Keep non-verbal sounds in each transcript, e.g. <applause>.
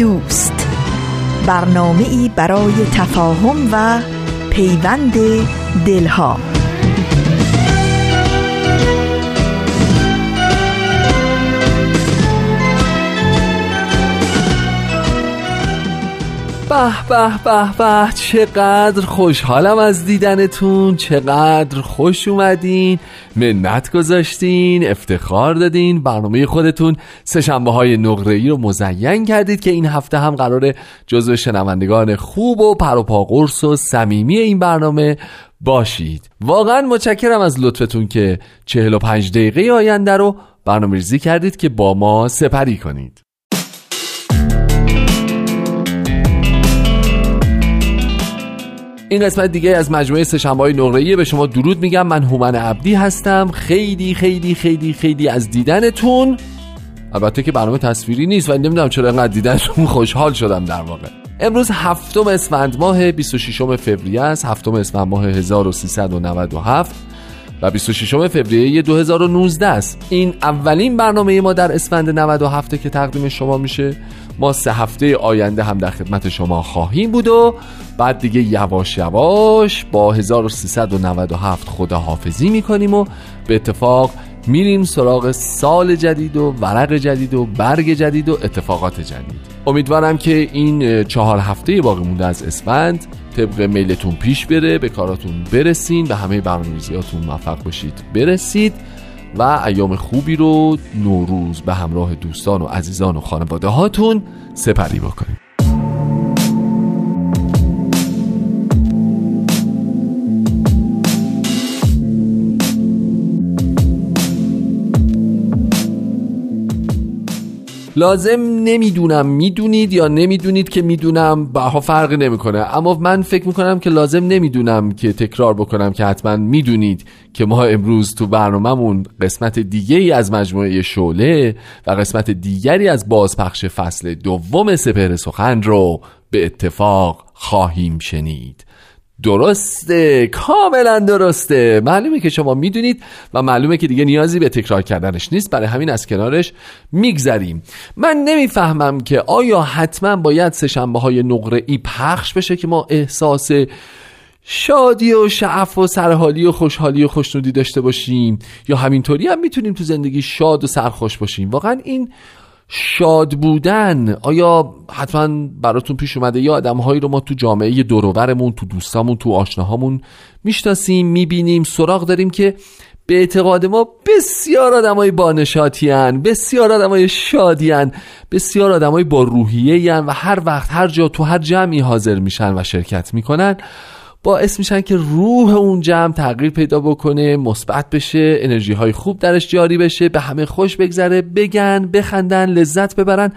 دوست. برنامه ای برای تفاهم و پیوند دلها. به به به به. چقدر خوشحالم از دیدنتون. چقدر خوش اومدین. منت گذاشتین افتخار دادین برنامه خودتون سشنبه های نقره ای رو مزین کردید که این هفته هم قرار جزو شنوندگان خوب و پروپاقرس و صمیمی این برنامه باشید. واقعا متشکرم از لطفتون که 45 دقیقه آینده رو برنامه ریزی کردید که با ما سپری کنید. این قسمت دیگه از مجموعه سشنبه های به شما درود میگم. من هومن عبدی هستم. خیلی خیلی خیلی خیلی از دیدنتون. البته که برنامه تصویری نیست و نمی‌دونم چرا انقدر دیدنتون خوشحال شدم در واقع. امروز هفتم اسفند ماه 26 فوریه است. هفتم اسفند ماه 1397 و 26 فوریه 2019 است. این اولین برنامه ما در اسفند 97 که تقدیم شما میشه. ما سه هفته آینده هم در خدمت شما خواهیم بود و بعد دیگه یواش یواش با 1397 خداحافظی می‌کنیم و به اتفاق میریم سراغ سال جدید و ورق جدید و برگ جدید و اتفاقات جدید. امیدوارم که این چهار هفته باقی مونده از اسفند. طبق میلتون پیش بره به کاراتون برسین به همه برنامه‌ریزیاتون موفق باشید. برسید و ایام خوبی رو نوروز به همراه دوستان و عزیزان و خانواده هاتون سپری بکنید. لازم نمی‌دونم می‌دونید یا نمی‌دونید که می‌دونم بها فرقی نمی‌کنه. اما من فکر می‌کنم که لازم نمی‌دونم که تکرار بکنم که حتما می‌دونید که ما امروز تو برنامهمون قسمت دیگه ای از مجموعه شعله و قسمت دیگری از بازپخش فصل دوم سپهر سخن رو به اتفاق خواهیم شنید. درسته کاملا درسته. معلومه که شما می‌دونید و معلومه که دیگه نیازی به تکرار کردنش نیست. برای همین از کنارش میگذریم. من نمی‌فهمم که آیا حتما باید سشنبه های نقره ای پخش بشه که ما احساس شادی و شعف و سرحالی و خوشحالی و خوشنودی داشته باشیم؟ یا همینطوری هم می‌تونیم تو زندگی شاد و سرخوش باشیم. واقعا این شاد بودن آیا حتما براتون پیش اومده یا آدمهایی رو ما تو جامعه دوروبرمون تو دوستامون تو آشناهامون می‌شناسیم می‌بینیم سراغ داریم که به اعتقاد ما بسیار آدمای بانشاتیان بسیار آدمای شادیان بسیار آدمای با روحیه و هر وقت هر جا تو هر جمعی حاضر میشن و شرکت می‌کنن. باعث میشن که روح اون جمع تغییر پیدا بکنه مثبت بشه انرژی های خوب درش جاری بشه به همه خوش بگذره بگن بخندن لذت ببرن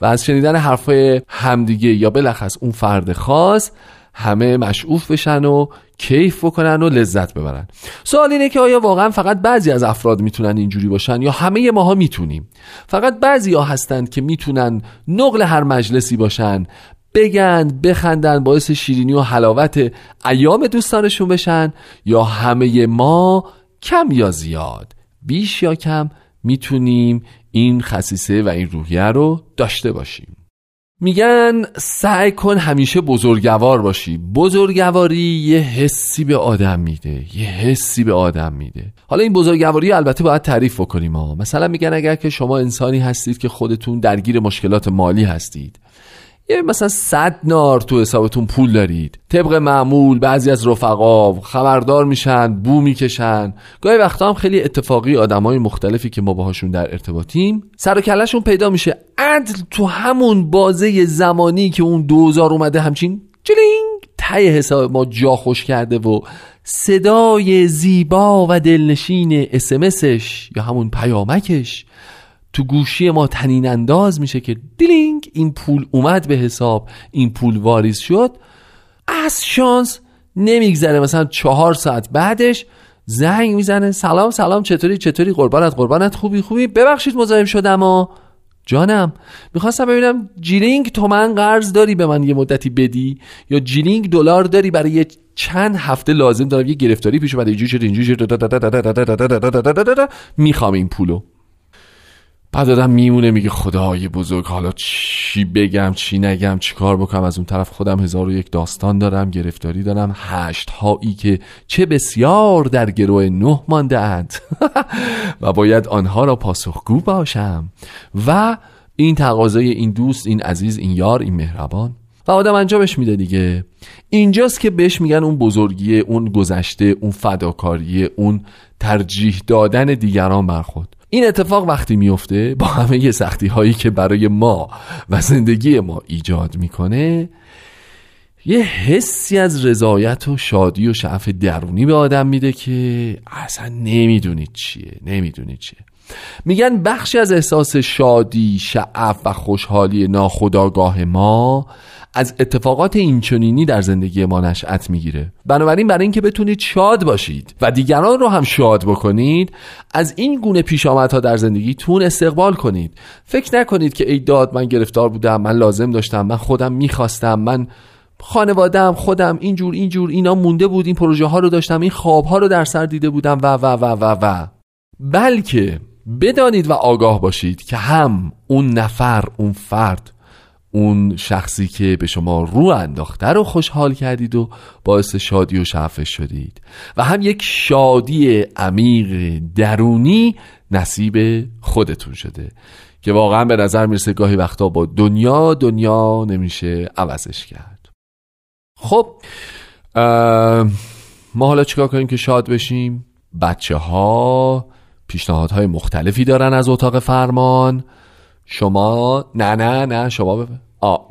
و از شنیدن حرفای همدیگه یا بلخص اون فرد خاص همه مشعوف بشن و کیف بکنن و لذت ببرن. سوال اینه که آیا واقعا فقط بعضی از افراد می‌تونن اینجوری باشن یا همه ماها می‌تونیم؟ فقط بعضی ها هستند که می‌تونن نقل هر مجلسی باشن بگن بخندن باعث شیرینی و حلاوت ایام دوستانشون بشن یا همه ما کم یا زیاد؟ بیش یا کم می‌تونیم این خصیصه و این روحیه رو داشته باشیم. میگن سعی کن همیشه بزرگوار باشی. بزرگواری یه حسی به آدم میده یه حسی به آدم میده. حالا این بزرگواری البته باید تعریف بکنیم ها. مثلا میگن اگر که شما انسانی هستید که خودتون درگیر مشکلات مالی هستید یه مثلا صد نار تو حسابتون پول دارید. طبق معمول بعضی از رفقا خبردار میشن بو می‌کشن. گاهی وقتا هم خیلی اتفاقی آدمای مختلفی که ما باهاشون در ارتباطیم سر و کلشون پیدا میشه. عدل تو همون بازه زمانی که اون دوزار اومده همچین جلینگ تای حساب ما جا خوش کرده و صدای زیبا و دلنشین SMS ش یا همون پیامکش تو گوشی ما طنین انداز میشه که دیلینگ این پول اومد به حساب این پول واریز شد. از شانس نمیگذره. مثلا چهار ساعت بعدش زنگ می‌زنه. سلام سلام چطوری چطوری؟ قربانت قربانت. خوبی خوبی. ببخشید مزاحم شدم و جانم می‌خواستم ببینم جیلینگ تومن قرض داری به من یه مدتی بدی یا جیلینگ دلار داری برای چند هفته لازم دارم یه گرفتاری پیش اومده. اینجوری شد اینجوری می‌خوام این پولو. بعد آدم میمونه میگه خدای بزرگ حالا چی بگم چی نگم چی کار بکنم؟ از اون طرف خودم هزار و یک داستان دارم گرفتاری دارم. هشت هایی که چه بسیار در گروه نه مانده اند <laughs> و باید آنها را پاسخگو باشم. و این تقاضای این دوست این عزیز این یار این مهربان. و آدم انجامش میده دیگه. اینجاست که بهش میگن اون بزرگی اون گذشته اون فداکاری اون ترجیح دادن دیگران بر خود این اتفاق وقتی میفته با همه سختی هایی که برای ما و زندگی ما ایجاد می‌کنه یه حسی از رضایت و شادی و شعف درونی به آدم میده که اصلا نمی‌دونید چیه نمی‌دونید چیه. میگن بخشی از احساس شادی شعف و خوشحالی ناخداگاه ما از اتفاقات اینچنینی در زندگی ما نشأت می‌گیره. بنابراین برای اینکه بتونید شاد باشید و دیگران رو هم شاد بکنید از این گونه پیش ها در زندگیتون استقبال کنید. فکر نکنید که ای داد من گرفتار بودم من لازم داشتم من خودم می‌خواستم من خانوادم خودم اینجور اینجور اینا مونده بود این پروژه ها رو داشتم این خواب ها رو در سر دیده بودم و و و و و. بلکه بدانید و آگاه باشید که هم اون نفر اون فرد اون شخصی که به شما رو انداخته رو خوشحال کردید و باعث شادی و شعفش شدید. و هم یک شادی عمیق درونی نصیب خودتون شده که واقعا به نظر می‌رسه گاهی وقتا با دنیا دنیا نمیشه عوضش کرد. خب ما حالا چیکار کنیم که شاد بشیم؟ بچه ها پیشنهادهای مختلفی دارن از اتاق فرمان. شما نه نه نه شما ببین آه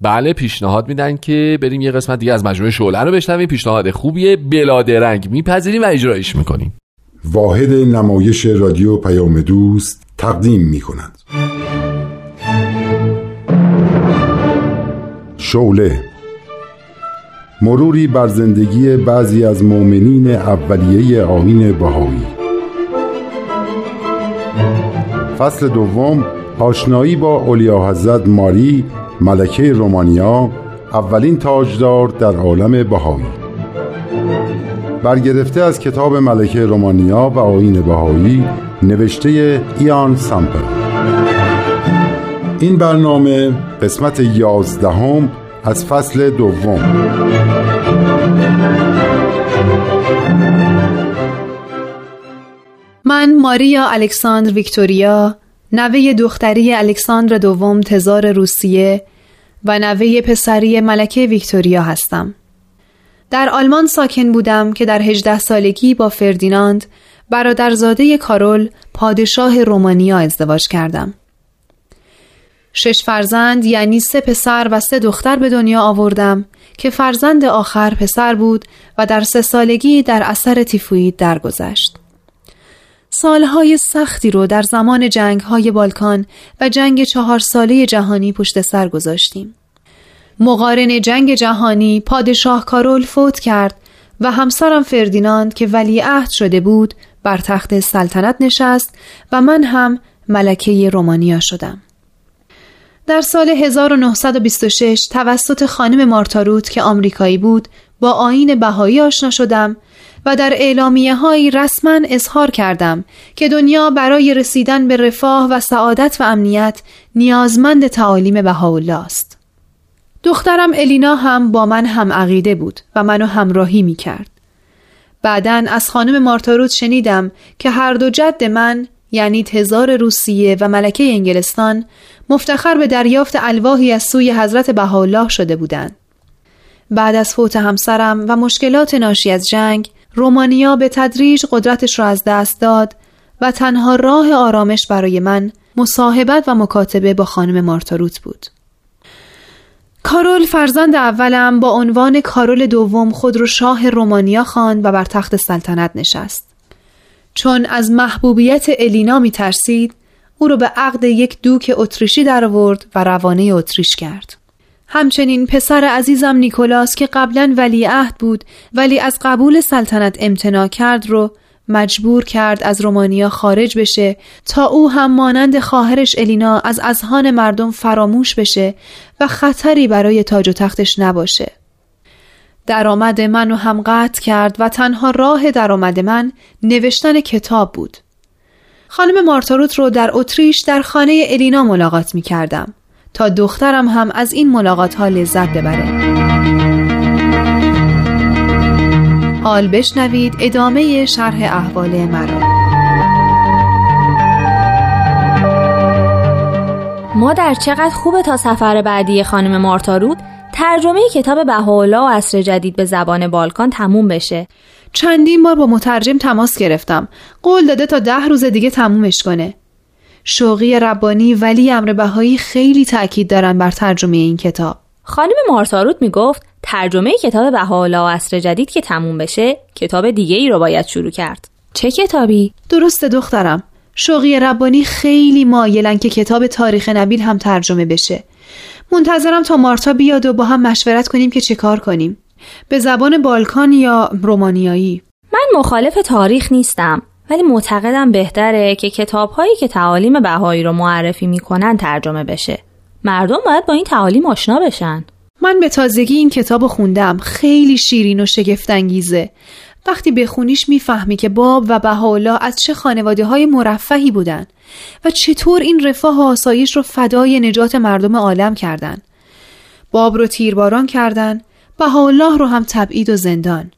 بله پیشنهاد میدن که بریم یه قسمت دیگه از مجموعه شعله رو بشنویم. پیشنهاد خوبیه بلادرنگ میپذیریم و اجرایش می‌کنیم. واحد نمایش رادیو پیام دوست تقدیم می‌کند. شعله. مروری بر زندگی بعضی از مؤمنین اولیه آین بهایی. فصل دوم آشنایی با اولیا حضرت ماری ملکه رومانیا اولین تاجدار در عالم بهایی. برگرفته از کتاب ملکه رومانیا و آین بهایی نوشته ایان سامپل. این برنامه قسمت یازدهم از فصل دوم. من ماریا الکساندر ویکتوریا نوه دختری الکساندر دوم تزار روسیه و نوه پسری ملکه ویکتوریا هستم. در آلمان ساکن بودم که در هجده سالگی با فردیناند برادرزاده کارول پادشاه رومانیا ازدواج کردم. شش فرزند یعنی سه پسر و سه دختر به دنیا آوردم که فرزند آخر پسر بود و در سه سالگی در اثر تیفوید درگذشت. سالهای سختی رو در زمان جنگ های بالکان و جنگ چهار ساله جهانی پشت سر گذاشتیم. مقارن جنگ جهانی پادشاه کارول فوت کرد و همسرم فردیناند که ولی عهد شده بود بر تخت سلطنت نشست و من هم ملکه رومانیا شدم. در سال 1926 توسط خانم مارتاروت که آمریکایی بود با آین بهایی آشنا شدم و در اعلامیه هایی رسما اظهار کردم که دنیا برای رسیدن به رفاه و سعادت و امنیت نیازمند تعالیم بهاءالله است. دخترم الینا هم با من هم عقیده بود و منو همراهی می کرد. بعدا از خانم مارتاروت شنیدم که هر دو جد من یعنی تزار روسیه و ملکه انگلستان مفتخر به دریافت الواحی از سوی حضرت بهاءالله شده بودند. بعد از فوت همسرم و مشکلات ناشی از جنگ رومانیا به تدریج قدرتش را از دست داد و تنها راه آرامش برای من مصاحبت و مکاتبه با خانم مارتاروت بود. کارول فرزند اولم با عنوان کارول دوم خود رو شاه رومانیا خواند و بر تخت سلطنت نشست. چون از محبوبیت الینا می ترسید، او را به عقد یک دوک اتریشی درآورد و روانه اتریش کرد. همچنین پسر عزیزم نیکولاس که قبلا ولیعهد بود ولی از قبول سلطنت امتناع کرد رو مجبور کرد از رومانیا خارج بشه تا او هم مانند خواهرش الینا از اذهان مردم فراموش بشه و خطری برای تاج و تختش نباشه. درآمد منو هم قطع کرد و تنها راه درآمد من نوشتن کتاب بود. خانم مارتاروت رو در اتریش در خانه الینا ملاقات می کردم. تا دخترم هم از این ملاقات ها لذت ببره. حال بشنوید ادامه شرح احوال مرا. مادر چقدر خوبه تا سفر بعدی خانم مارتارود ترجمه کتاب بهاءالله و عصر جدید به زبان بالکان تموم بشه. چندین بار با مترجم تماس گرفتم. قول داده تا ده روز دیگه تمومش کنه. شوقی ربانی ولی امر بهایی خیلی تاکید دارن بر ترجمه این کتاب. خانم مارتاروت می‌گفت ترجمه کتاب بهاءالله و عصر جدید که تموم بشه کتاب دیگه ای رو باید شروع کرد. چه کتابی؟ درسته دخترم. شوقی ربانی خیلی مایلن که کتاب تاریخ نبیل هم ترجمه بشه. منتظرم تا مارتا بیاد و با هم مشورت کنیم که چه کار کنیم. به زبان بالکان یا رومانیایی. من مخالف تاریخ نیستم. ولی معتقدم بهتره که کتاب هایی که تعالیم بهایی رو معرفی می‌کنن ترجمه بشه. مردم باید با این تعالیم آشنا بشن. من به تازگی این کتاب خوندم. خیلی شیرین و شگفتانگیزه. وقتی بخونیش می‌فهمی که باب و بهاءالله از چه خانواده های مرفهی بودن و چطور این رفاه و آسایش رو فدای نجات مردم عالم کردن. باب رو تیرباران کردن بهاءالله رو هم تبعید و زندان.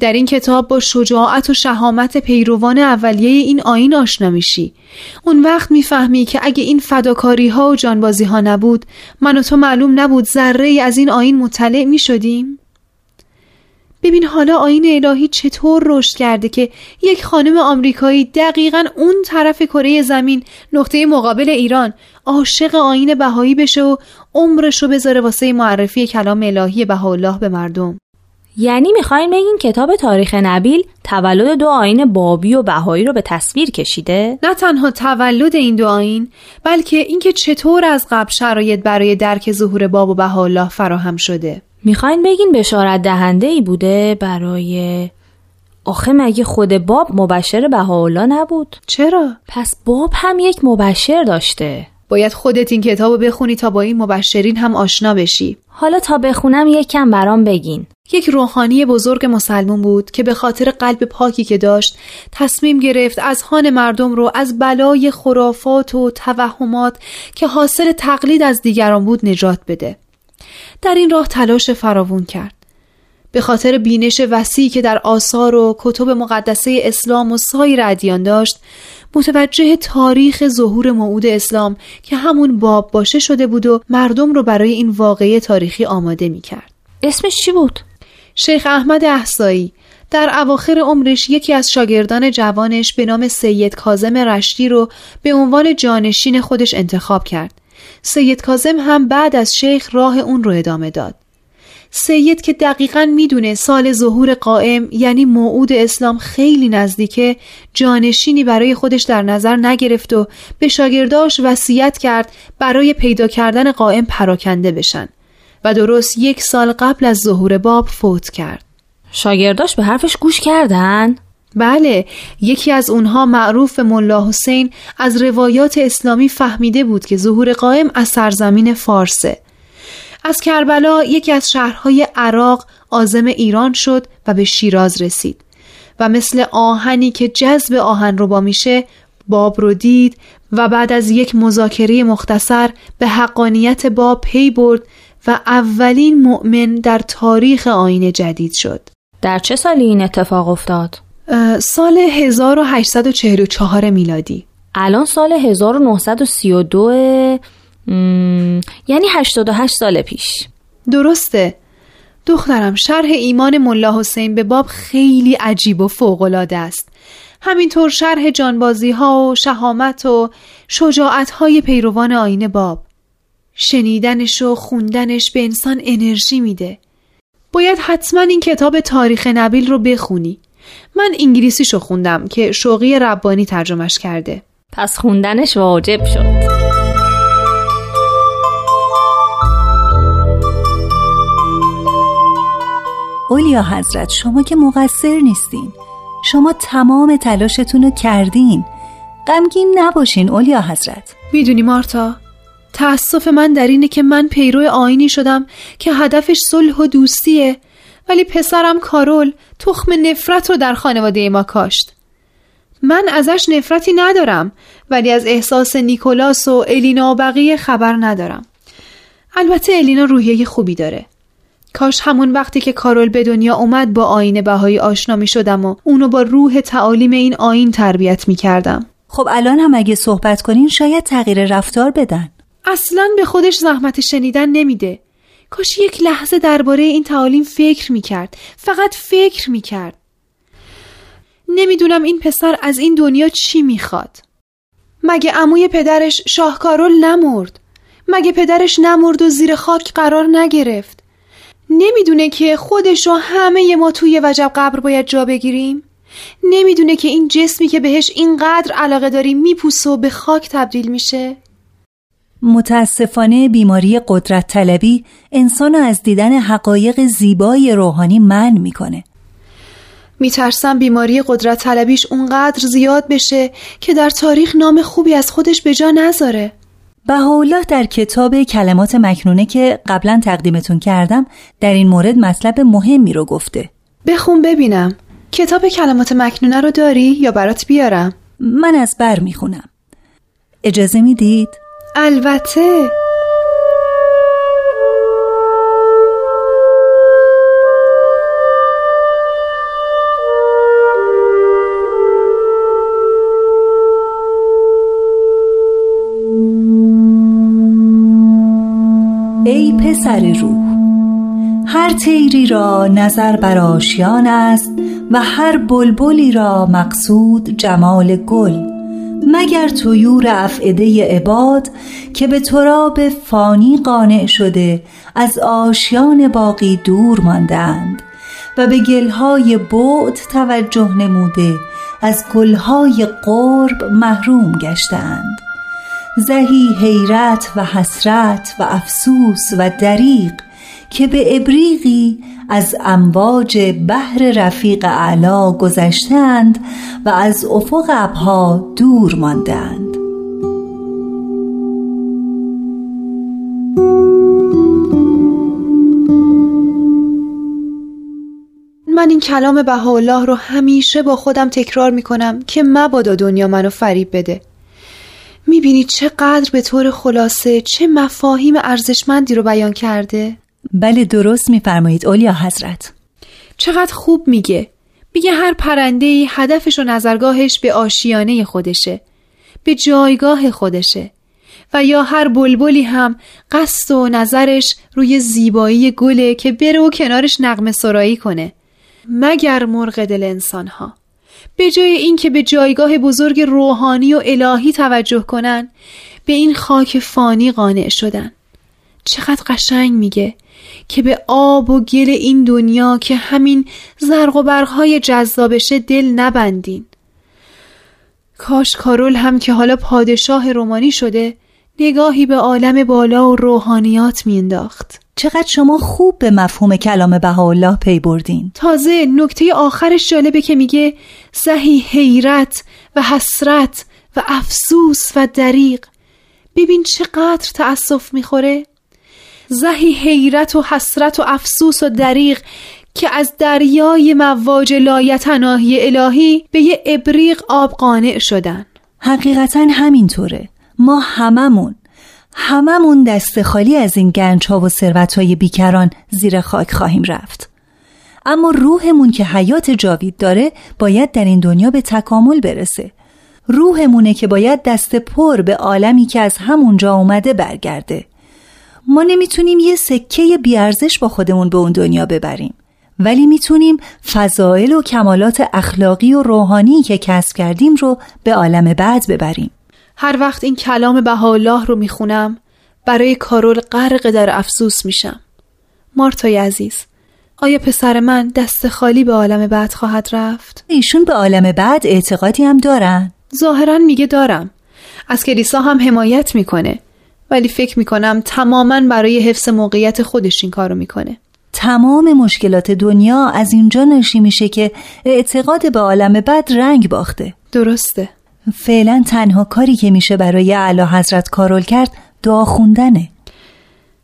در این کتاب با شجاعت و شهامت پیروان اولیه این آین آشنا میشی. اون وقت می‌فهمی که اگه این فداکاری ها و جانبازی ها نبود من و تو معلوم نبود ذره از این آین مطلع می شدیم ببین حالا آین الهی چطور رشد کرده که یک خانم آمریکایی دقیقا اون طرف کره زمین نقطه مقابل ایران عاشق آین بهایی بشه و عمرش رو بذاره واسه معرفی کلام الهی بهاءالله به مردم. یعنی می‌خواین بگین کتاب تاریخ نبیل تولد دو آین بابی و بهایی رو به تصویر کشیده؟ نه تنها تولد این دو آین بلکه اینکه چطور از قبل شرایط برای درک ظهور باب و بهاءالله فراهم شده می‌خواین بگین بشارت دهنده ای بوده برای آخه مگه خود باب مبشر بهاءالله نبود؟ چرا؟ پس باب هم یک مبشر داشته باید خودت این کتاب رو بخونی تا با این مبشرین هم آشنا بشی حالا تا بخونم یک کم برام بگین یک روحانی بزرگ مسلمون بود که به خاطر قلب پاکی که داشت تصمیم گرفت از خان مردم رو از بلای خرافات و توهمات که حاصل تقلید از دیگران بود نجات بده در این راه تلاش فراوون کرد به خاطر بینش وسیعی که در آثار و کتب مقدسه اسلام و سایر ادیان داشت متوجه تاریخ ظهور موعود اسلام که همون باب باشه شده بود و مردم رو برای این واقعه تاریخی آماده می کرد. اسمش چی بود؟ شیخ احمد احسایی در اواخر عمرش یکی از شاگردان جوانش به نام سید کازم رشتی رو به عنوان جانشین خودش انتخاب کرد. سید کازم هم بعد از شیخ راه اون رو ادامه داد. سید که دقیقا می‌دونه سال ظهور قائم یعنی موعود اسلام خیلی نزدیکه جانشینی برای خودش در نظر نگرفت و به شاگرداش وصیت کرد برای پیدا کردن قائم پراکنده بشن و درست یک سال قبل از ظهور باب فوت کرد شاگرداش به حرفش گوش کردن؟ بله یکی از اونها معروف ملا حسین از روایات اسلامی فهمیده بود که ظهور قائم از سرزمین فارسه از کربلا یکی از شهرهای عراق آزم ایران شد و به شیراز رسید و مثل آهنی که جذب آهن رو با میشه باب رو دید و بعد از یک مذاکره مختصر به حقانیت باب پی برد و اولین مؤمن در تاریخ آین جدید شد. در چه سالی این اتفاق افتاد؟ سال 1844 میلادی. الان سال 1932 یعنی 88 سال پیش. درسته. دخترم شرح ایمان ملا حسین به باب خیلی عجیب و فوقالعاده است. همینطور شرح جانبازی ها و شهامت و شجاعت های پیروان آین باب. شنیدنش و خوندنش به انسان انرژی میده. باید حتما این کتاب تاریخ نبیل رو بخونی. من انگلیسیشو خوندم که شوقی ربانی ترجمش کرده. پس خوندنش واجب شد. اولیا حضرت شما که مقصر نیستین. شما تمام تلاشتون رو کردین. غمگین نباشین اولیا حضرت. می‌دونی مارتا تأسف من در اینه که من پیرو آینی شدم که هدفش صلح و دوستیه ولی پسرم کارول تخم نفرت رو در خانواده ما کاشت من ازش نفرتی ندارم ولی از احساس نیکولاس و الینا و بقیه خبر ندارم البته الینا روحیه خوبی داره کاش همون وقتی که کارول به دنیا اومد با آین بهایی آشنا می شدم و اونو با روح تعالیم این آین تربیت می کردم. خب الان هم اگه صحبت کنین شاید تغییر رفتار بدن. اصلا به خودش زحمت شنیدن نمیده. کاش یک لحظه درباره این تعالیم فکر می کرد. فقط فکر می کرد. نمی‌دونم این پسر از این دنیا چی می‌خواد. مگه عموی پدرش شاهکارول نمرد؟ مگه پدرش نمرد و زیر خاک قرار نگرفت؟ نمی‌دونه که خودش و همه ما توی وجب قبر باید جا بگیریم؟ نمی‌دونه که این جسمی که بهش اینقدر علاقه داریم میپوسه و به خاک تبدیل میشه؟ متاسفانه بیماری قدرت طلبی انسان از دیدن حقایق زیبای روحانی من می‌کنه. میترسم بیماری قدرت طلبیش اونقدر زیاد بشه که در تاریخ نام خوبی از خودش به جا نذاره. بهاءالله در کتاب کلمات مکنونه که قبلا تقدیمتون کردم در این مورد مطلب مهمی رو گفته بخون ببینم کتاب کلمات مکنونه رو داری یا برات بیارم؟ من از بر می‌خونم اجازه می‌دید؟ البته. پسر روح هر تیری را نظر بر آشیان است و هر بلبلی را مقصود جمال گل. مگر تویور افعده عباد که به تراب فانی قانع شده از آشیان باقی دور ماندند و به گلهای بعد توجه نموده از گلهای قرب محروم گشتند. زهی حیرت و حسرت و افسوس و دریق که به ابریقی از امواج بحر رفیق اعلا گذشتند و از افق ابها دور ماندند من این کلام بهاءالله رو همیشه با خودم تکرار می کنم که مبادا دنیا منو فریب بده می‌بینی چقدر به طور خلاصه چه مفاهیم ارزشمندی رو بیان کرده؟ بله درست میفرمایید اولیا حضرت. چقدر خوب میگه. میگه هر پرنده هدفش و نظرگاهش به آشیانه خودشه به جایگاه خودشه و یا هر بلبلی هم قصد و نظرش روی زیبایی گله که بره و کنارش نقم سرایی کنه مگر مرغ دل انسان ها به جای اینکه به جایگاه بزرگ روحانی و الهی توجه کنن به این خاک فانی قانع شدن. چقدر قشنگ میگه. که به آب و گل این دنیا که همین زرق و برقهای جذابشه دل نبندین. کاش کارول هم که حالا پادشاه رومانی شده نگاهی به عالم بالا و روحانیات مینداخت چقدر شما خوب به مفهوم کلام بهاءالله پی بردین. تازه نکته آخرش جالبه که میگه زهی حیرت و حسرت و افسوس و دریق ببین چقدر تأسف می‌خوره. زهی حیرت و حسرت و افسوس و دریق که از دریای مواج لایتناهی الهی به یه ابریق آب قانع شدن. حقیقتا همینطوره. ما هممون هممون دست خالی از این گنج ها و ثروت های بیکران زیر خاک خواهیم رفت. اما روحمون که حیات جاوید داره باید در این دنیا به تکامل برسه. روحمونه که باید دست پر به عالمی که از همونجا اومده برگرده. ما نمی‌تونیم یه سکه بیارزش با خودمون به اون دنیا ببریم. ولی می‌تونیم فضائل و کمالات اخلاقی و روحانی که کسب کردیم رو به عالم بعد ببریم. هر وقت این کلام بهاءالله رو می‌خونم برای کارول غرق در افسوس میشم. مارتای عزیز آیا پسر من دست خالی به عالم بعد خواهد رفت؟ ایشون به عالم بعد اعتقادی هم دارن؟ ظاهرا میگه دارم. از کلیسا هم حمایت می‌کنه. ولی فکر می‌کنم تماما برای حفظ موقعیت خودش این کارو می‌کنه. تمام مشکلات دنیا از اینجا نشی میشه که اعتقاد به عالم بعد رنگ باخته. درسته. فعلا تنها کاری که میشه برای اعلی حضرت کارول کرد دعا خوندنه.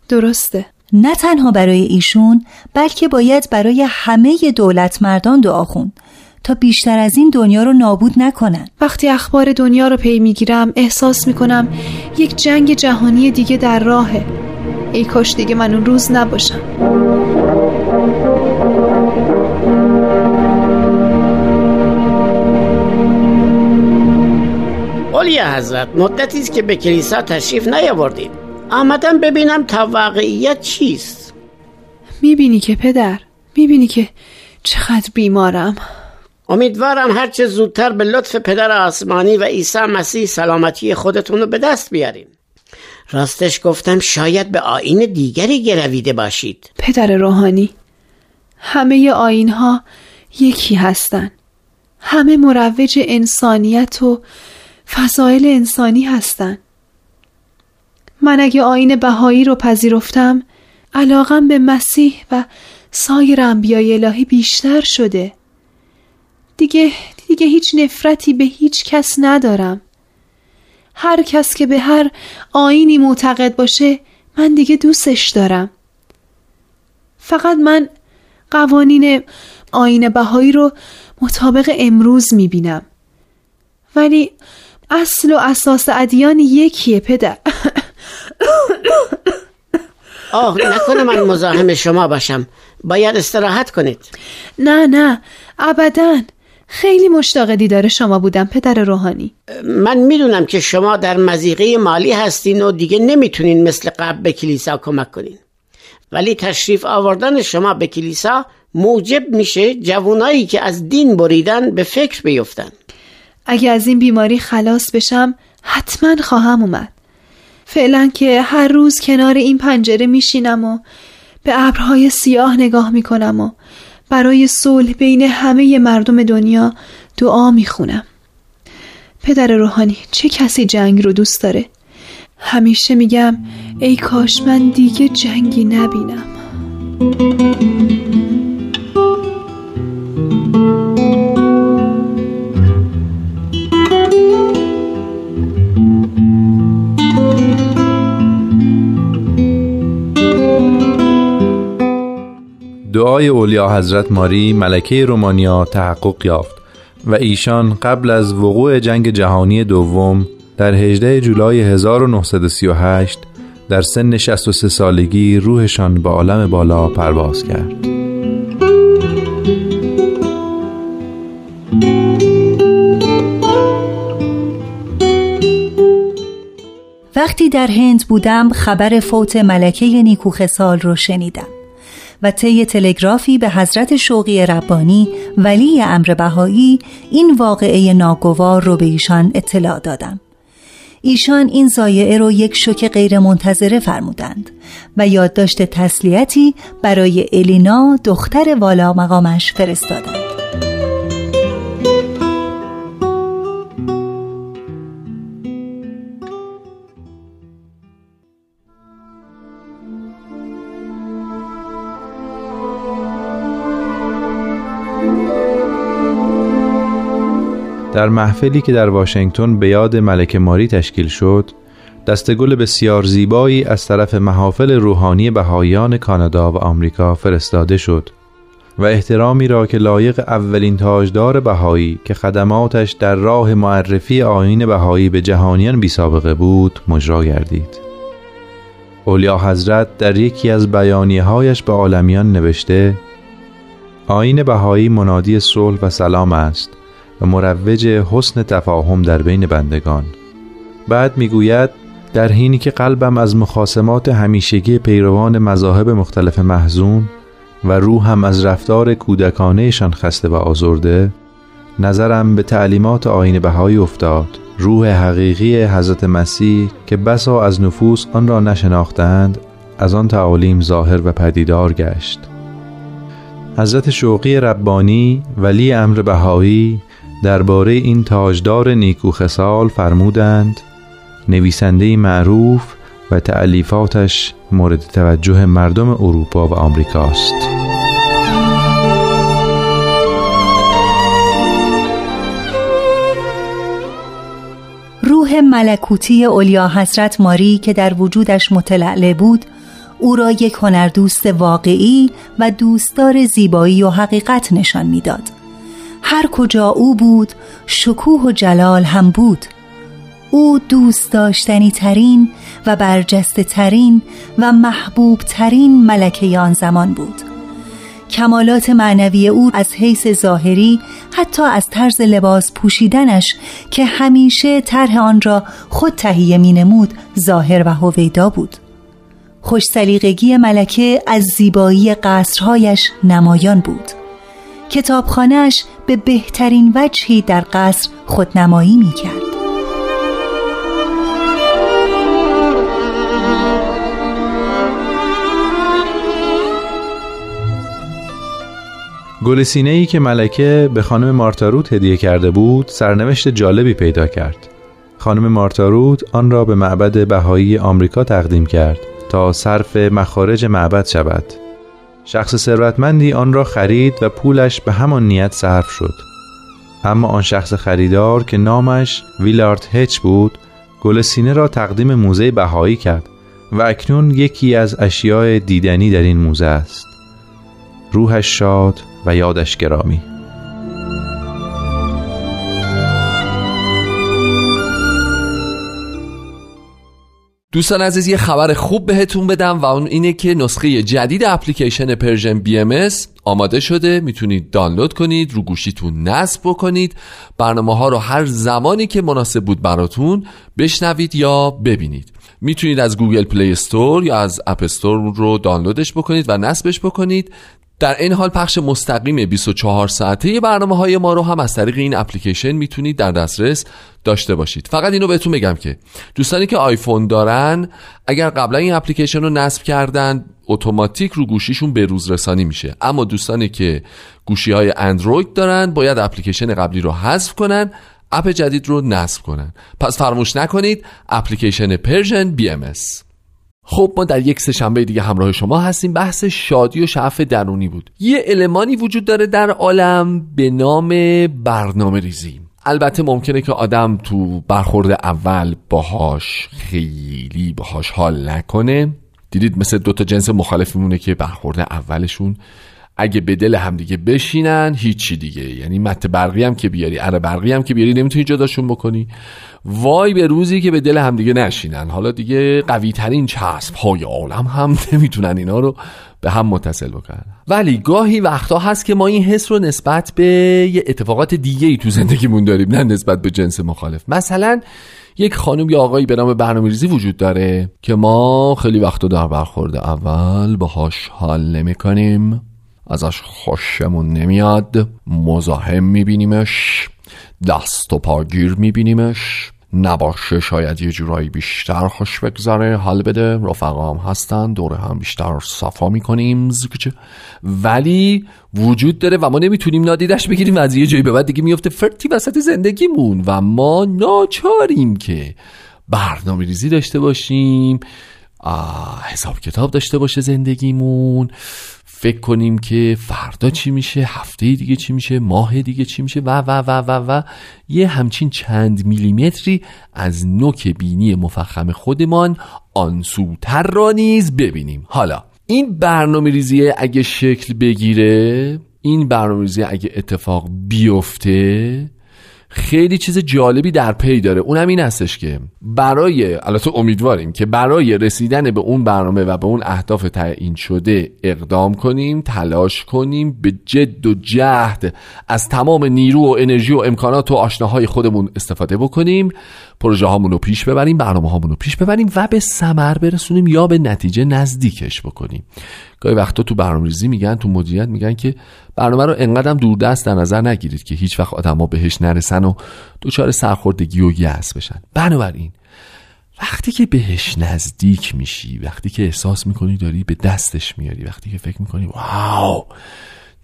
درسته. نه تنها برای ایشون بلکه باید برای همه دولت مردان دعا خوند. تا بیشتر از این دنیا رو نابود نکنن. وقتی اخبار دنیا رو پی می‌گیرم احساس می‌کنم یک جنگ جهانی دیگه در راهه. ای کاش دیگه من اون روز نباشم. اولیا حضرت مدتی است که به کلیسا تشریف نیاوردید. آمدم ببینم تا واقعیت چیست. می‌بینی که پدر می‌بینی که چقدر بیمارم. امیدوارم هرچه زودتر به لطف پدر آسمانی و عیسی مسیح سلامتی خودتون رو به دست بیارین راستش گفتم شاید به آین دیگری گرویده باشید. پدر روحانی همه آین ها یکی هستن. همه مروج انسانیت و فضایل انسانی هستن. من اگه آین بهایی رو پذیرفتم علاقم به مسیح و سایر انبیای الهی بیشتر شده. دیگه دیگه هیچ نفرتی به هیچ کس ندارم. هر کس که به هر آینی معتقد باشه من دیگه دوستش دارم. فقط من قوانین آین بهایی رو مطابق امروز می‌بینم. ولی اصل و اساس ادیان یکیه پدر. <coughs> آه نکنه من مزاحم شما باشم. باید استراحت کنید. نه نه ابدا. خیلی مشتاق دیدار شما بودم پدر روحانی. من می‌دونم که شما در مزیقه مالی هستین و دیگه نمی‌تونین مثل قبل به کلیسا کمک کنین. ولی تشریف آوردن شما به کلیسا موجب میشه جوانایی که از دین بریدن به فکر بیفتن. اگه از این بیماری خلاص بشم حتما خواهم اومد. فعلا که هر روز کنار این پنجره میشینم و به ابرهای سیاه نگاه می‌کنم و برای صلح بین همه مردم دنیا دعا می‌خونم. پدر روحانی چه کسی جنگ رو دوست داره؟ همیشه میگم ای کاش من دیگه جنگی نبینم. دعای اولیا حضرت ماری ملکه رومانیا تحقق یافت و ایشان قبل از وقوع جنگ جهانی دوم در 18 جولای 1938 در سن 63 سالگی روحشان به عالم بالا پرواز کرد. وقتی در هند بودم خبر فوت ملکه نیکوخسال رو شنیدم. و طی تلگرافی به حضرت شوقی ربانی ولی امر بهایی این واقعه ناگوار رو به ایشان اطلاع دادم. ایشان این زایعه رو یک شوک غیر منتظره فرمودند و یادداشت تسلیتی برای الینا دختر والا مقامش فرستادند. در محفلی که در واشنگتن به یاد ملک ماری تشکیل شد دستگل بسیار زیبایی از طرف محافل روحانی بهاییان کانادا و آمریکا فرستاده شد و احترامی را که لایق اولین تاجدار بهایی که خدماتش در راه معرفی آین بهایی به جهانیان بی سابقه بود مجرا گردید. اولیا حضرت در یکی از بیانیه هایش به عالمیان نوشته آین بهایی منادی صلح و سلام است. و مروج حسن تفاهم در بین بندگان. بعد می‌گوید در حینی که قلبم از مخاسمات همیشگی پیروان مذاهب مختلف محزون و روحم از رفتار کودکانهشان خسته و آزرده نظرم به تعلیمات آین بهایی افتاد. روح حقیقی حضرت مسیح که بسا از نفوس آن را نشناختند از آن تعالیم ظاهر و پدیدار گشت. حضرت شوقی ربانی ولی امر بهایی درباره این تاجدار نیکو خسال فرمودند نویسنده معروف و تعلیفاتش مورد توجه مردم اروپا و آمریکاست. روح ملکوتی اولیا حضرت ماری که در وجودش متلعله بود او را یک هنردوست واقعی و دوستدار زیبایی و حقیقت نشان می‌داد. هر کجا او بود شکوه و جلال هم بود. او دوست داشتنی ترین و برجسته ترین و محبوب ترین ملکه آن زمان بود. کمالات معنوی او از حیث ظاهری حتی از طرز لباس پوشیدنش که همیشه طرح آن را خود تهیه می نمود ظاهر و هویدا بود. خوش سلیقگی ملکه از زیبایی قصرهایش نمایان بود. کتابخانهش به بهترین وجهی در قصر خودنمایی می کرد گل ای که ملکه به خانم مارتاروت هدیه کرده بود سرنوشت جالبی پیدا کرد. خانم مارتاروت آن را به معبد بهایی آمریکا تقدیم کرد تا صرف مخارج معبد شود. شخص ثروتمندی آن را خرید و پولش به همان نیت صرف شد. اما آن شخص خریدار که نامش ویلارد هچ بود گل سینه را تقدیم موزه بهایی کرد و اکنون یکی از اشیاء دیدنی در این موزه است. روحش شاد و یادش گرامی. دوستان عزیز یه خبر خوب بهتون بدم و اون اینه که نسخه جدید اپلیکیشن Persian BMS آماده شده. می‌تونید دانلود کنید رو گوشیتون نصب بکنید. برنامه ها رو هر زمانی که مناسب بود براتون بشنوید یا ببینید. می‌تونید از Google Play Store یا از App Store رو دانلودش بکنید و نصبش بکنید. در این حال پخش مستقیم 24 ساعته برنامه های ما رو هم از طریق این اپلیکیشن می‌تونید در دسترس داشته باشید. فقط اینو بهتون بگم که دوستانی که آیفون دارن اگر قبلا این اپلیکیشن رو نصب کردن اتوماتیک رو گوشیشون به روز رسانی میشه. اما دوستانی که گوشی های اندروید دارن باید اپلیکیشن قبلی رو حذف کنن اپ جدید رو نصب کنن. پس فراموش نکنید اپلیکیشن Persian BMS خب ما در یک سهشنبه دیگه همراه شما هستیم. بحث شادی و شعف درونی بود. یه المانی وجود داره در عالم به نام برنامه ریزی. البته ممکنه که آدم تو برخورد اول باهاش خیلی باهاش حال نکنه. دیدید مثل دوتا جنس مخالف میمونه که برخورد اولشون اگه به دل همدیگه بشینن هیچی دیگه. یعنی مت برقی هم که بیاری اره برقی هم که بیاری نمی‌تونی جداشون بکنی. وای به روزی که به دل همدیگه نشینن. حالا دیگه قوی ترین چسب های عالم هم <laughs> نمی‌تونن اینا رو به هم متصل بکنن. ولی گاهی وقتا هست که ما این حس رو نسبت به یه اتفاقات دیگه ای تو زندگیمون داریم نه نسبت به جنس مخالف. مثلا یک خانم یا آقایی به نام برنامه‌ریزی وجود داره که ما خیلی وقتا در برخورد اول باهاش حال نمی‌کنیم. ازش خوشمون نمیاد. مزاحم میبینیمش. دست و پاگیر میبینیمش. نباشه شاید یه جورایی بیشتر خوش بگذره حال بده. رفقا هم هستن دوره هم بیشتر صفا می‌کنیم. ولی وجود داره و ما نمی‌تونیم نادیدش بگیریم. از یه جایی به بعد دیگه میفته فرتی وسط زندگیمون و ما ناچاریم که برنامه ریزی داشته باشیم حساب کتاب داشته باشه زندگیمون. فکر کنیم که فردا چی میشه هفته دیگه چی میشه ماه دیگه چی میشه و و و و و. یه همچین چند میلیمتری از نوک بینی مفخم خودمان آنسوتر را نیز ببینیم. حالا این برنامه ریزیه اگه شکل بگیره این برنامه ریزیه اگه اتفاق بیفته خیلی چیز جالبی در پی داره. اونم این هستش که برای البته امیدواریم که برای رسیدن به اون برنامه و به اون اهداف تعیین شده اقدام کنیم تلاش کنیم به جد و جهد از تمام نیرو و انرژی و امکانات و آشناهای خودمون استفاده بکنیم. پروژه هامون رو پیش ببریم برنامه هامون رو پیش ببریم و به ثمر برسونیم یا به نتیجه نزدیکش بکنیم. گاهی وقتا تو برنامه‌ریزی میگن تو مدیریت میگن که برنامه رو انقدرم دوردست در نظر نگیرید که هیچ وقت آدما بهش نرسن و دچار سرخوردگی و یأس بشن. بنابراین وقتی که بهش نزدیک میشی وقتی که احساس می‌کنی داری به دستش میاری وقتی که فکر می‌کنی واو!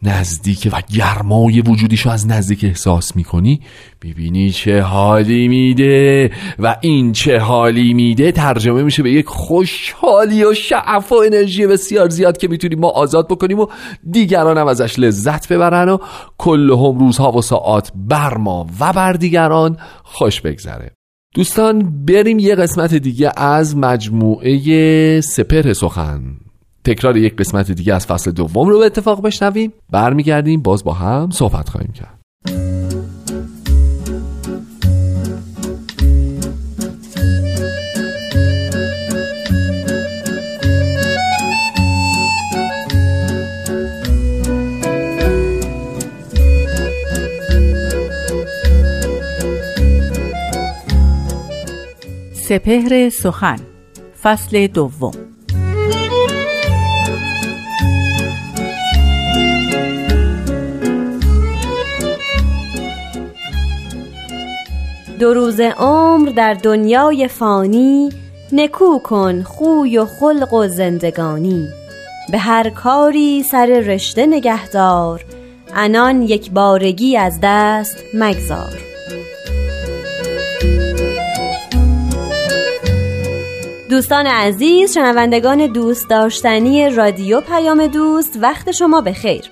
نزدیک و گرمای وجودیشو از نزدیک احساس می‌کنی؟ می‌بینی چه حالی میده و این چه حالی میده ترجمه میشه به یک خوشحالی و شعف و انرژی بسیار زیاد که می‌تونیم ما آزاد بکنیم و دیگران هم ازش لذت ببرن و کل هم روزها و ساعت بر ما و بر دیگران خوش بگذره. دوستان بریم یه قسمت دیگه از مجموعه سپر سخن. تکرار یک قسمت دیگه از فصل دوم رو به اتفاق بشنویم. برمیگردیم باز با هم صحبت خواهیم کرد. سپهر سخن فصل دوم. دو روز عمر در دنیای فانی نکو کن خوی و خلق و زندگانی. به هر کاری سر رشته نگهدار انان یک بارگی از دست مگذار. دوستان عزیز شنوندگان دوست داشتنی رادیو پیام دوست وقت شما خیر.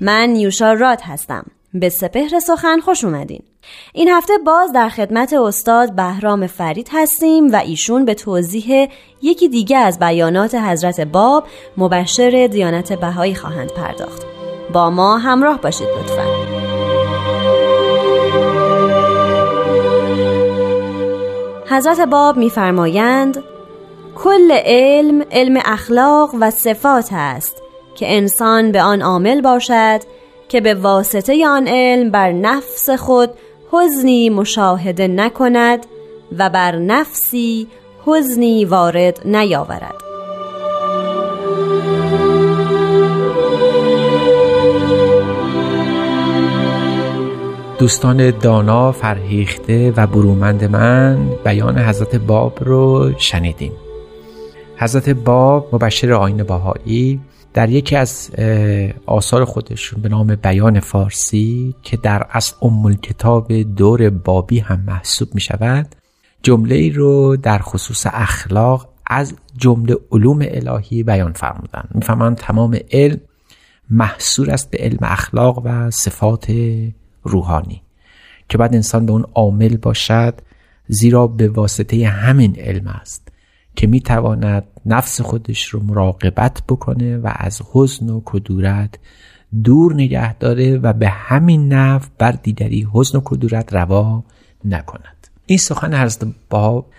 من نیوشا راد هستم. به سپهر سخن خوش اومدین. این هفته باز در خدمت استاد بهرام فرید هستیم و ایشون به توضیح یکی دیگه از بیانات حضرت باب مبشر دیانت بهایی خواهند پرداخت. با ما همراه باشید لطفا. حضرت باب میفرمایند کل علم علم اخلاق و صفات است که انسان به آن عامل باشد که به واسطه آن علم بر نفس خود حزنی مشاهده نکند و بر نفسی حزنی وارد نیاورد. دوستان دانا فرهیخته و برومند من بیان حضرت باب رو شنیدیم. حضرت باب مبشر آین باهایی در یکی از آثار خودشون به نام بیان فارسی که در اصل ام کتاب دور بابی هم محسوب می شود جمله ای رو در خصوص اخلاق از جمله علوم الهی بیان فرمودن. می‌فهمن تمام علم محصور است به علم اخلاق و صفات روحانی که بعد انسان به اون عامل باشد زیرا به واسطه همین علم است. که می‌تواند نفس خودش رو مراقبت بکنه و از حزن و کدورت دور نگه داره و به همین نف بر دیگری حزن و کدورت روا نکند. این سخن حضرت باب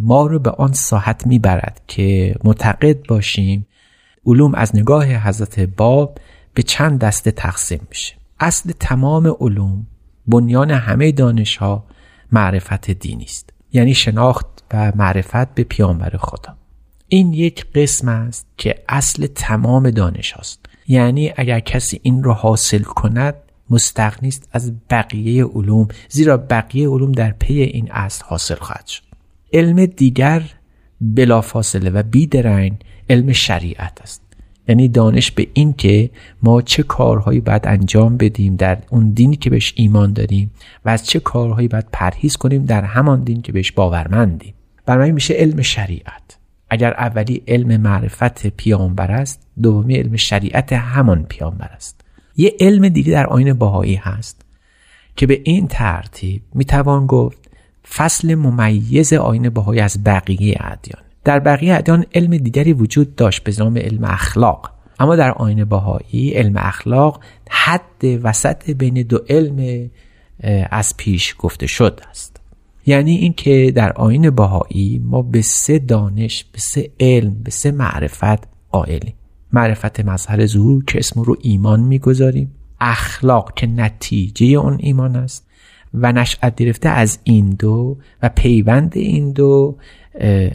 ما رو به آن ساحت می‌برد که معتقد باشیم علوم از نگاه حضرت باب به چند دسته تقسیم میشه. اصل تمام علوم بنیان همه دانش ها معرفت دینی است. یعنی شناخت و معرفت به پیامبر خدا. این یک قسم است که اصل تمام دانش هاست. یعنی اگر کسی این رو حاصل کند مستقنی است از بقیه علوم زیرا بقیه علوم در پی این اصل حاصل خواهد شد. علم دیگر بلافاصله و بیدرنگ علم شریعت است. یعنی دانش به این که ما چه کارهایی باید انجام بدیم در اون دینی که بهش ایمان داریم و از چه کارهایی باید پرهیز کنیم در همان دین که بهش باورمندیم. برای میشه علم شریعت. اگر اولی علم معرفت پیامبر است دومی علم شریعت همان پیامبر است. یه علم دیگه در آین باهایی هست که به این ترتیب می‌توان گفت فصل ممیز آین باهایی از بقیه ادیان. در بقیه ادیان علم دیگری وجود داشت به نام علم اخلاق. اما در آین باهایی علم اخلاق حد وسط بین دو علم از پیش گفته شد است. یعنی اینکه در آین باهایی ما به سه دانش به سه علم به سه معرفت قائلیم. معرفت مظهر ظهور که اسم رو ایمان می‌گذاریم. اخلاق که نتیجه اون ایمان است. و نشأت گرفته از این دو و پیوند این دو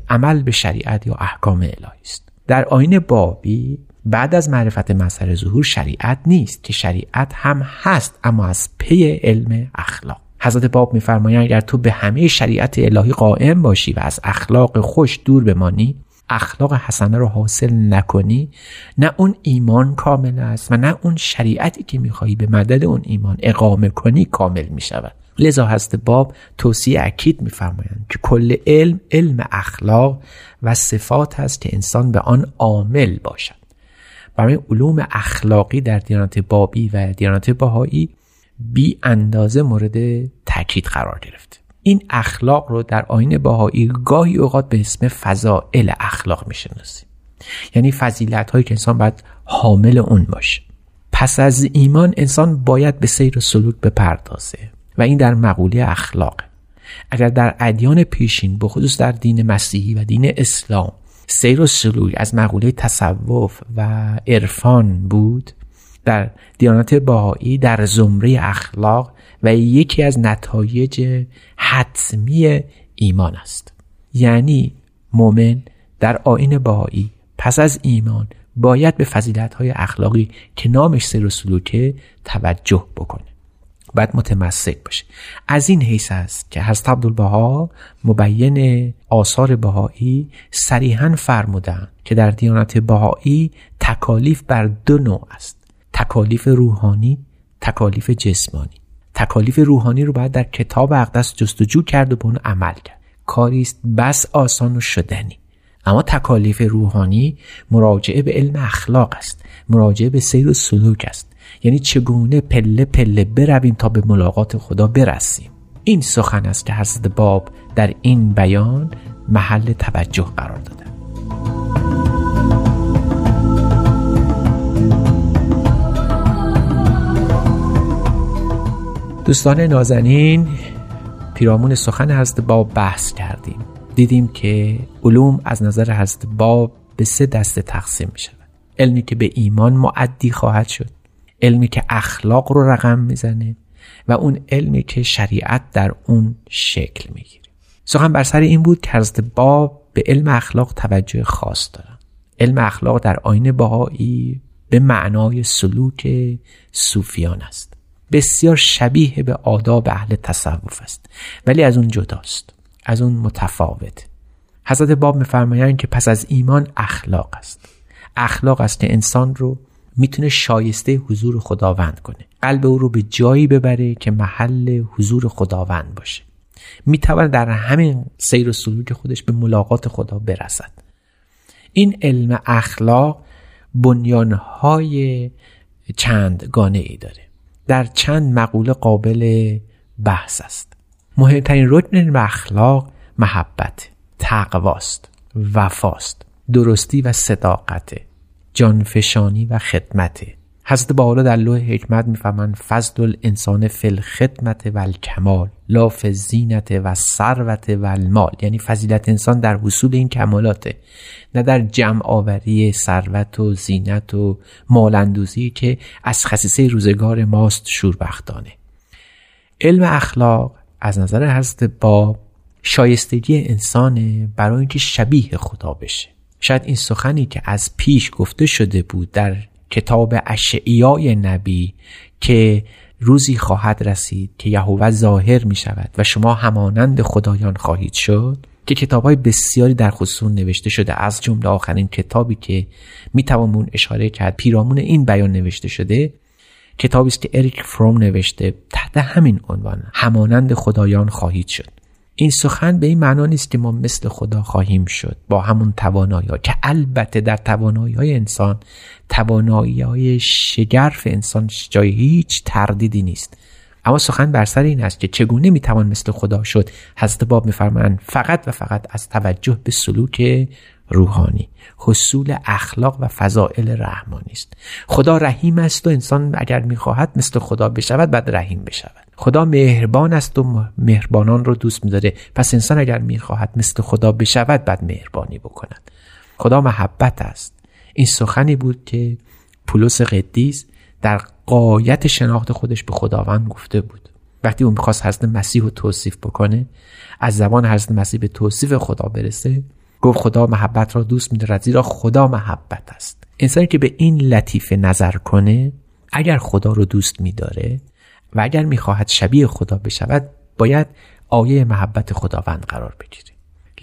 عمل به شریعت یا احکام الهی است. در آین بابی بعد از معرفت مظهر ظهور شریعت نیست که شریعت هم هست اما از پی علم اخلاق. حضرت باب میفرمایند اگر تو به همه شریعت الهی قائم باشی و از اخلاق خوش دور بمانی اخلاق حسنه رو حاصل نکنی نه اون ایمان کامل است و نه اون شریعتی که می‌خواهی به مدد اون ایمان اقامه کنی کامل می‌شود. لذا حضرت باب توصیه اکید میفرمایند که کل علم علم اخلاق و صفات است که انسان به آن عامل باشد. برای علوم اخلاقی در دیانت بابی و دیانت بهایی بی اندازه مورد تاکید قرار گرفته این اخلاق رو در آین باهایی گاهی اوقات به اسم فضائل اخلاق می‌شناسیم. یعنی فضیلت هایی که انسان باید حامل اون باشه. پس از ایمان انسان باید به سیر و سلوک بپردازه و این در مقوله اخلاق اگر در ادیان پیشین به خصوص در دین مسیحی و دین اسلام سیر و سلوک از مقوله تصوف و عرفان بود در دیانت باهایی در زمره اخلاق و یکی از نتایج حتمی ایمان است. یعنی مؤمن در آین بهایی پس از ایمان باید به فضیلت های اخلاقی که نامش سر و سلوکه توجه بکنه. باید متمسک باشه. از این حیث است که حضرت عبدالبها مبین آثار بهایی صریحا فرمودن که در دیانت بهایی تکالیف بر دو نوع است. تکالیف روحانی تکالیف جسمانی. تکالیف روحانی رو باید در کتاب اقدس جستجو کرد و به اون عمل کرد. کاری است بس آسان و شدنی. اما تکالیف روحانی مراجعه به علم اخلاق است. مراجعه به سیر و سلوک است. یعنی چگونه پله پله برویم تا به ملاقات خدا برسیم. این سخن است که حضرت باب در این بیان محل توجه قرار داده. دوستان نازنین پیرامون سخن حضرت باب بحث کردیم. دیدیم که علوم از نظر حضرت باب به سه دسته تقسیم می شود علمی که به ایمان معدی خواهد شد. علمی که اخلاق رو رقم می‌زنه و اون علمی که شریعت در اون شکل می‌گیره. سخن بر سر این بود که حضرت باب به علم اخلاق توجه خاص دارن. علم اخلاق در آین بهایی به معنای سلوک صوفیان است. بسیار شبیه به آداب اهل تصوف است. ولی از اون جداست. از اون متفاوت. حضرت باب میفرمایند که پس از ایمان اخلاق است. اخلاق است که انسان رو می‌تونه شایسته حضور خداوند کنه. قلب او رو به جایی ببره که محل حضور خداوند باشه. می‌تواند در همین سیر و سلوک خودش به ملاقات خدا برسد. این علم اخلاق بنیانهای چند گانه ای داره. در چند مقوله قابل بحث است. مهمترین رکن اخلاق محبت تقواست وفاست درستی و صداقته جانفشانی و خدمته حضرت بالا در لوح حکمت می‌فهمند فضل الانسان فل خدمت و الکمال لاف زینت و ثروت و المال. یعنی فضیلت انسان در حصول این کمالاته نه در جمع آوری ثروت و زینت و مالندوزی که از خصیصه روزگار ماست شوربختانه. علم اخلاق از نظر حضرت باب شایستگی انسانه برای اینکه شبیه خدا بشه. شاید این سخنی که از پیش گفته شده بود در کتاب اشعیای نبی که روزی خواهد رسید که یهوه ظاهر می شود و شما همانند خدایان خواهید شد که کتاب های بسیاری در خصوص نوشته شده. از جمله آخرین کتابی که می توان اشاره کرد پیرامون این بیان نوشته شده کتابی است که اریک فروم نوشته. تحت همین عنوان همانند خدایان خواهید شد. این سخن به این معنا نیست که ما مثل خدا خواهیم شد. با همون توانایی ها. که البته در توانایی های انسان توانایی های شگرف انسان جای هیچ تردیدی نیست. اما سخن بر سر این است که چگونه می‌توان مثل خدا شد؟ حضرت باب میفرمایند فقط و فقط از توجه به سلوک روحانی. حصول اخلاق و فضائل رحمانی است. خدا رحیم است و انسان اگر می‌خواهد مثل خدا بشود بعد رحیم بشود. خدا مهربان است و مهربانان رو دوست میداره. پس انسان اگر می‌خواهد مثل خدا بشود بعد مهربانی بکند. خدا محبت است. این سخنی بود که پولس قدیس در قایت شناخت خودش به خداوند گفته بود. وقتی اون می‌خواست حضرت مسیح رو توصیف بکنه از زبان حضرت مسیح به توصیف خدا برسه گفت خدا محبت را دوست میدارد زیرا خدا محبت است. انسانی که به این لطیفه نظر کنه اگر خدا رو دوست میداره و اگر می‌خواهد شبیه خدا بشود باید آیه محبت خداوند قرار بگیره.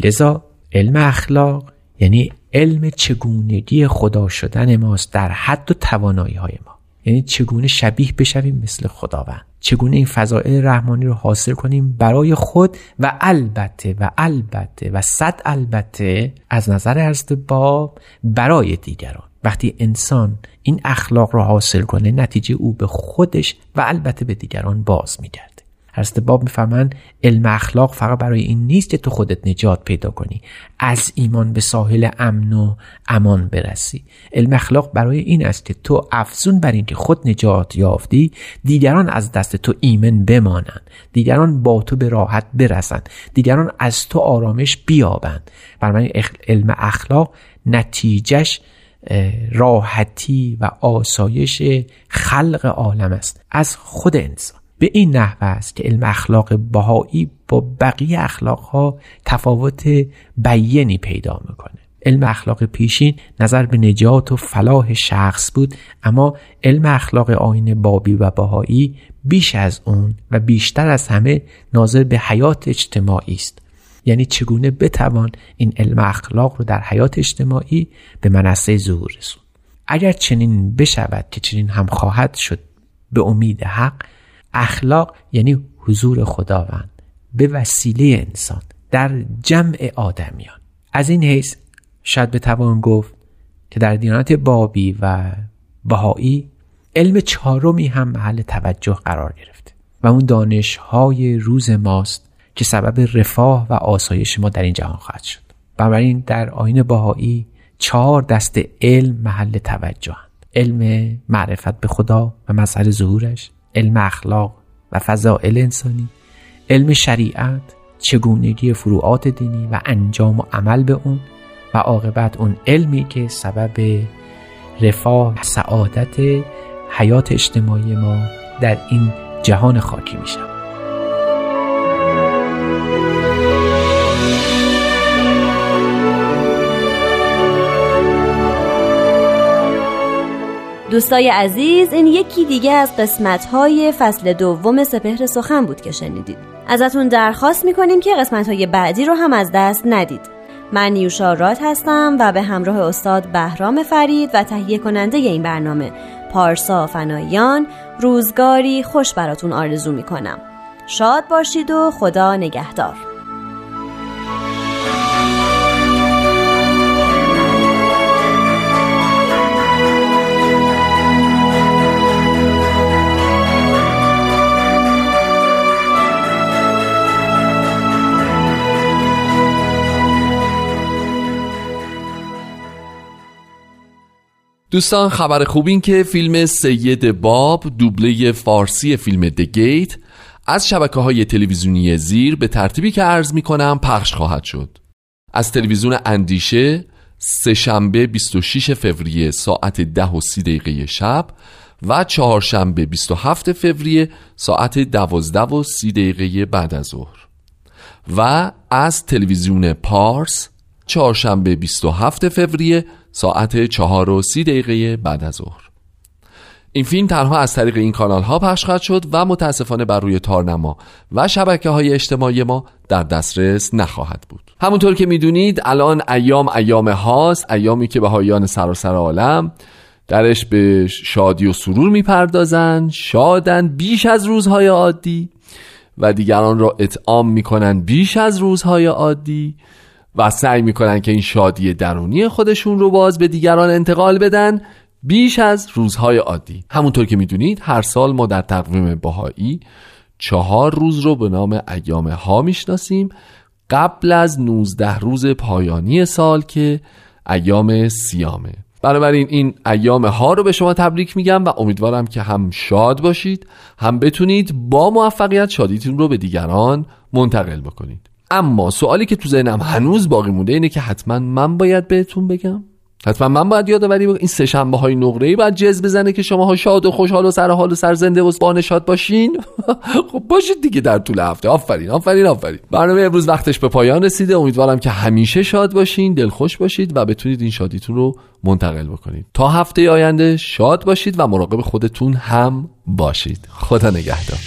لذا علم اخلاق یعنی علم چگونگی خدا شدن ماست در حد و توانایی های ما. یعنی چگونه شبیه بشویم مثل خداوند؟ چگونه این فضائل رحمانی رو حاصل کنیم برای خود؟ و البته و البته و صد البته از نظر ارزد با برای دیگران. وقتی انسان این اخلاق رو حاصل کنه نتیجه او به خودش و البته به دیگران باز میگرده حضرت باب می‌فهمن علم اخلاق فقط برای این نیست که تو خودت نجات پیدا کنی. از ایمان به ساحل امن و امان برسی. علم اخلاق برای این است که تو افزون بر این که خود نجات یافتی دیگران از دست تو ایمن بمانند. دیگران با تو به راحت برسند. دیگران از تو آرامش بیابند. برای علم اخلاق نتیجهش راحتی و آسایش خلق عالم است. از خود انسان. به این نحوه است که علم اخلاق بهایی با بقیه اخلاق ها تفاوت بیینی پیدا می‌کنه. علم اخلاق پیشین نظر به نجات و فلاح شخص بود اما علم اخلاق آین بابی و باهایی بیش از اون و بیشتر از همه ناظر به حیات اجتماعی است. یعنی چگونه بتوان این علم اخلاق رو در حیات اجتماعی به منصه ظهور رسوند؟ اگر چنین بشود که چنین هم خواهد شد به امید حق اخلاق یعنی حضور خداوند به وسیله انسان در جمع آدمیان. از این حیث شاید بتوان گفت که در دیانت بابی و بهایی علم چهارمی هم محل توجه قرار گرفته و اون دانش های روز ماست که سبب رفاه و آسایش ما در این جهان خواهد شد. بنابراین در آین باهایی چهار دست علم محل توجهند علم معرفت به خدا و مظهر ظهورش علم اخلاق و فضائل انسانی. علم شریعت چگونگی فروعات دینی و انجام و عمل به اون و عاقبت اون علمی که سبب رفاه سعادت حیات اجتماعی ما در این جهان خاکی میشه دوستای عزیز این یکی دیگه از قسمت های فصل دوم سپهر سخن بود که شنیدید. ازتون درخواست می‌کنیم که قسمت های بعدی رو هم از دست ندید. من نیوشا راد هستم و به همراه استاد بهرام فرید و تهیه کننده این برنامه پارسا فنایان روزگاری خوش براتون آرزو می‌کنم. شاد باشید و خدا نگهدار. دوستان خبر خوب این که فیلم سید باب دوبله فارسی فیلم دگیت از شبکه های تلویزیونی زیر به ترتیبی که عرض می کنم پخش خواهد شد. از تلویزیون اندیشه سهشنبه 26 فوریه ساعت 10 و 30 دقیقه شب و چهارشنبه 27 فوریه ساعت 12 و 30 دقیقه بعد از ظهر. و از تلویزیون پارس چهارشنبه 27 فوریه ساعت چهار و سی دقیقه بعد از ظهر. این فیلم تنها از طریق این کانال ها پخش خواهد شد و متاسفانه بر روی تارنما و شبکه های اجتماعی ما در دسترس نخواهد بود. همونطور که می‌دونید الان ایام ایام هاست ایامی که بهاییان سراسر عالم درش به شادی و سرور می‌پردازند شادن بیش از روزهای عادی و دیگران را اطعام می‌کنن بیش از روزهای عادی و سعی می‌کنن که این شادی درونی خودشون رو باز به دیگران انتقال بدن بیش از روزهای عادی. همونطور که می‌دونید هر سال ما در تقویم باهایی چهار روز رو به نام ایام ها می‌شناسیم قبل از 19 روز پایانی سال که ایام سیامه. بنابراین این ایام ها رو به شما تبریک میگم و امیدوارم که هم شاد باشید هم بتونید با موفقیت شادیتون رو به دیگران منتقل بکنید. اما سوالی که تو ذهنم هنوز باقی مونده اینه که حتما من باید بهتون بگم. حتما من باید یادآوری بگم این سه شنبه های نقره ای باید جز بزنه که شما ها شاد و خوشحال و سر حال و سر زنده و بانشاد باشین. <laughs> خب باشید دیگه در طول هفته. آفرین آفرین آفرین. برنامه امروز وقتش به پایان رسیده. امیدوارم که همیشه شاد باشین دلخوش باشید و بتونید این شادیتون رو منتقل بکنید. تا هفته آینده شاد باشید و مراقب خودتون هم باشید. خدا نگهدار.